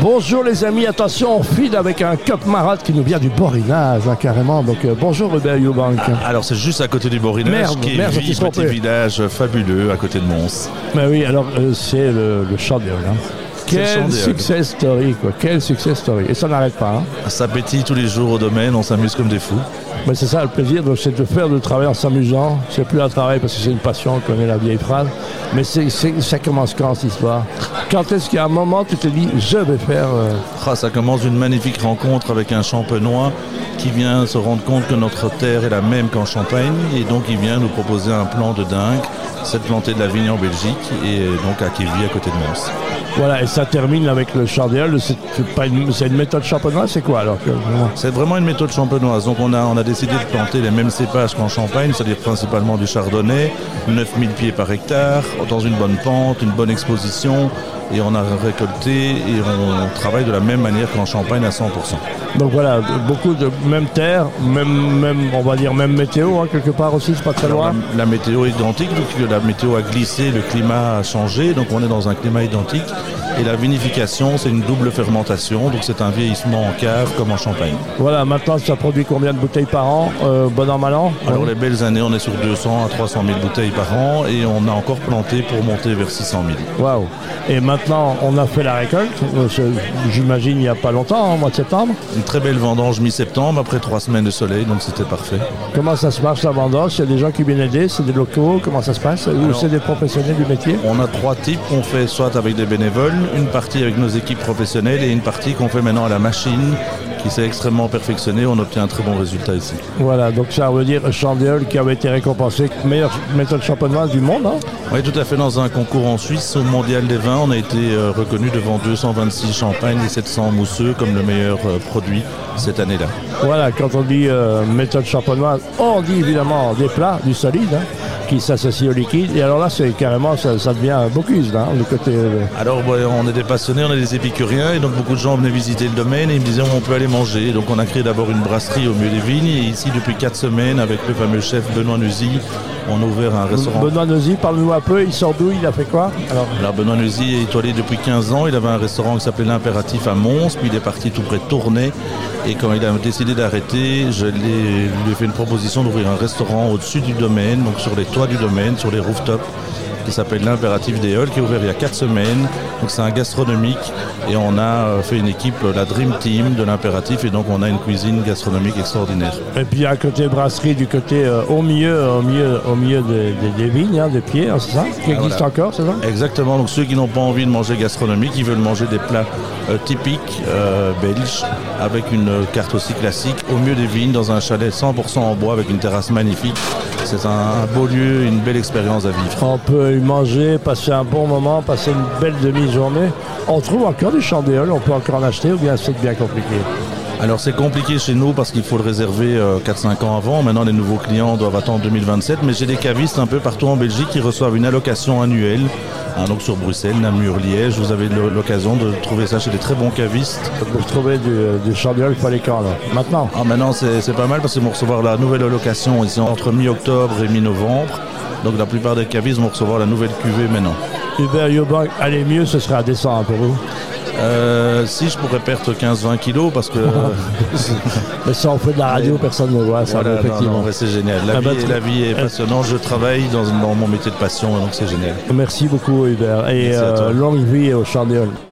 Bonjour les amis, attention, on file avec un Cup Marat qui nous vient du Borinage, hein, carrément. Donc euh, bonjour Robert Eubank. Alors c'est juste à côté du Borinage, Merde, qui est merde, vie, petit village fabuleux à côté de Mons. Mais oui, alors euh, c'est le, le Chandéol. Hein. Quel Chandéol. success story, quoi. Quel success story. Et ça n'arrête pas. Hein. Ça pétille tous les jours au domaine, on s'amuse comme des fous. Mais c'est ça le plaisir, c'est de faire le travail en s'amusant. C'est plus un travail parce que c'est une passion, on connaît la vieille phrase. Mais c'est, ça commence quand cette histoire? Quand est-ce qu'il y a un moment tu te dis je vais faire. euh, Ah, ça commence d'une magnifique rencontre avec un champenois qui vient se rendre compte que notre terre est la même qu'en Champagne et donc il vient nous proposer un plan de dingue, c'est de planter de la vigne en Belgique et donc à Kévy à côté de Mons. Voilà, et ça termine avec le Chandéol. C'est, une, méthode champenoise, c'est quoi alors C'est vraiment une méthode champenoise. Donc on a, on a décidé de planter les mêmes cépages qu'en Champagne, c'est-à-dire principalement du chardonnay, 9000 pieds par hectare, dans une bonne pente, une bonne exposition. Et on a récolté et on travaille de la même manière qu'en Champagne à 100%. Donc voilà, beaucoup de même terre, même, même on va dire même météo, hein, quelque part aussi, c'est pas très Alors, loin. la, la météo est identique, donc la météo a glissé, le climat a changé, donc on est dans un climat identique. Et la vinification, c'est une double fermentation, donc c'est un vieillissement en cave comme en Champagne. Voilà, maintenant ça produit combien de bouteilles par an euh, Bon an, mal an? Alors les belles années, on est sur 200 à 300 000 bouteilles par an et on a encore planté pour monter vers 600 000. Waouh Et maintenant, on a fait la récolte, euh, j'imagine il n'y a pas longtemps, hein, au mois de septembre. Une très belle vendange mi-septembre après trois semaines de soleil, donc c'était parfait. Comment ça se marche la vendange? Il y a des gens qui viennent aider, c'est des locaux, comment ça se passe? Ou c'est des professionnels du métier? On a trois types qu'on fait soit avec des bénévoles, une partie avec nos équipes professionnelles et une partie qu'on fait maintenant à la machine qui s'est extrêmement perfectionnée. On obtient un très bon résultat ici. Voilà, donc ça veut dire Chandéol qui avait été récompensé meilleure méthode champenoise du monde. hein? Oui, tout à fait. Dans un concours en Suisse, au Mondial des vins, on a été euh, reconnu devant 226 champagnes et 700 mousseux comme le meilleur euh, produit cette année-là. Voilà, quand on dit euh, méthode champenoise, on dit évidemment des plats, du solide, hein, qui s'associe au liquide. Et alors là, c'est carrément, ça, ça devient un bocuse, là, le côté. euh, Alors, ouais, on est des passionnés, on est des épicuriens, et donc beaucoup de gens venaient visiter le domaine et ils me disaient on peut aller manger. Donc, on a créé d'abord une brasserie au milieu des vignes, et ici, depuis 4 semaines, avec le fameux chef Benoît Nusy, on a ouvert un restaurant. Benoît Nosy, parle-nous un peu, il sort d'où, il a fait quoi alors, Alors, Benoît Nusy est étoilé depuis 15 ans, il avait un restaurant qui s'appelait l'Impératif à Mons, puis il est parti tout près de Tournai, et quand il a décidé d'arrêter, je lui ai fait une proposition d'ouvrir un restaurant au-dessus du domaine, donc sur les toits du domaine, sur les rooftops, qui s'appelle l'Impératif des Halles, qui est ouvert il y a 4 semaines. Donc c'est un gastronomique et on a euh, fait une équipe, la Dream Team de l'Impératif et donc on a une cuisine gastronomique extraordinaire. Et puis à côté brasserie, du côté euh, au milieu, au milieu, au milieu des, des- des vignes, hein, des pieds, hein, c'est ça Qui existe voilà. encore, c'est ça? Exactement, donc ceux qui n'ont pas envie de manger gastronomique, ils veulent manger des plats euh, typiques euh, belges avec une euh, carte aussi classique au milieu des vignes dans un chalet 100% en bois avec une terrasse magnifique. C'est un, beau lieu, une belle expérience à vivre. On peut y manger, passer un bon moment, passer une belle demi-journée. On trouve encore du chandéol, on peut encore en acheter ou bien c'est bien compliqué Alors c'est compliqué chez nous parce qu'il faut le réserver euh, 4-5 ans avant. Maintenant les nouveaux clients doivent attendre 2027. Mais j'ai des cavistes un peu partout en Belgique qui reçoivent une allocation annuelle. Hein, donc sur Bruxelles, Namur, Liège, vous avez l'occasion de trouver ça chez des très bons cavistes. Pour trouver du, du chandéol, il fallait quand là Maintenant Ah, maintenant c'est pas mal parce qu'ils vont recevoir la nouvelle allocation ici entre mi-octobre et mi-novembre. Donc la plupart des cavistes vont recevoir la nouvelle cuvée maintenant. Hubert Yobank, allez mieux, ce serait à descendre pour vous. Euh, si je pourrais perdre 15-20 kilos parce que Mais ça, on fait de la radio, personne ne voit ça, Voilà, effectivement. c'est génial. La, Ah bah, vie, très- la vie est passionnante. Je travaille dans, dans mon métier de passion donc c'est génial. Merci beaucoup, Hubert. Et euh, longue vie au chandéol.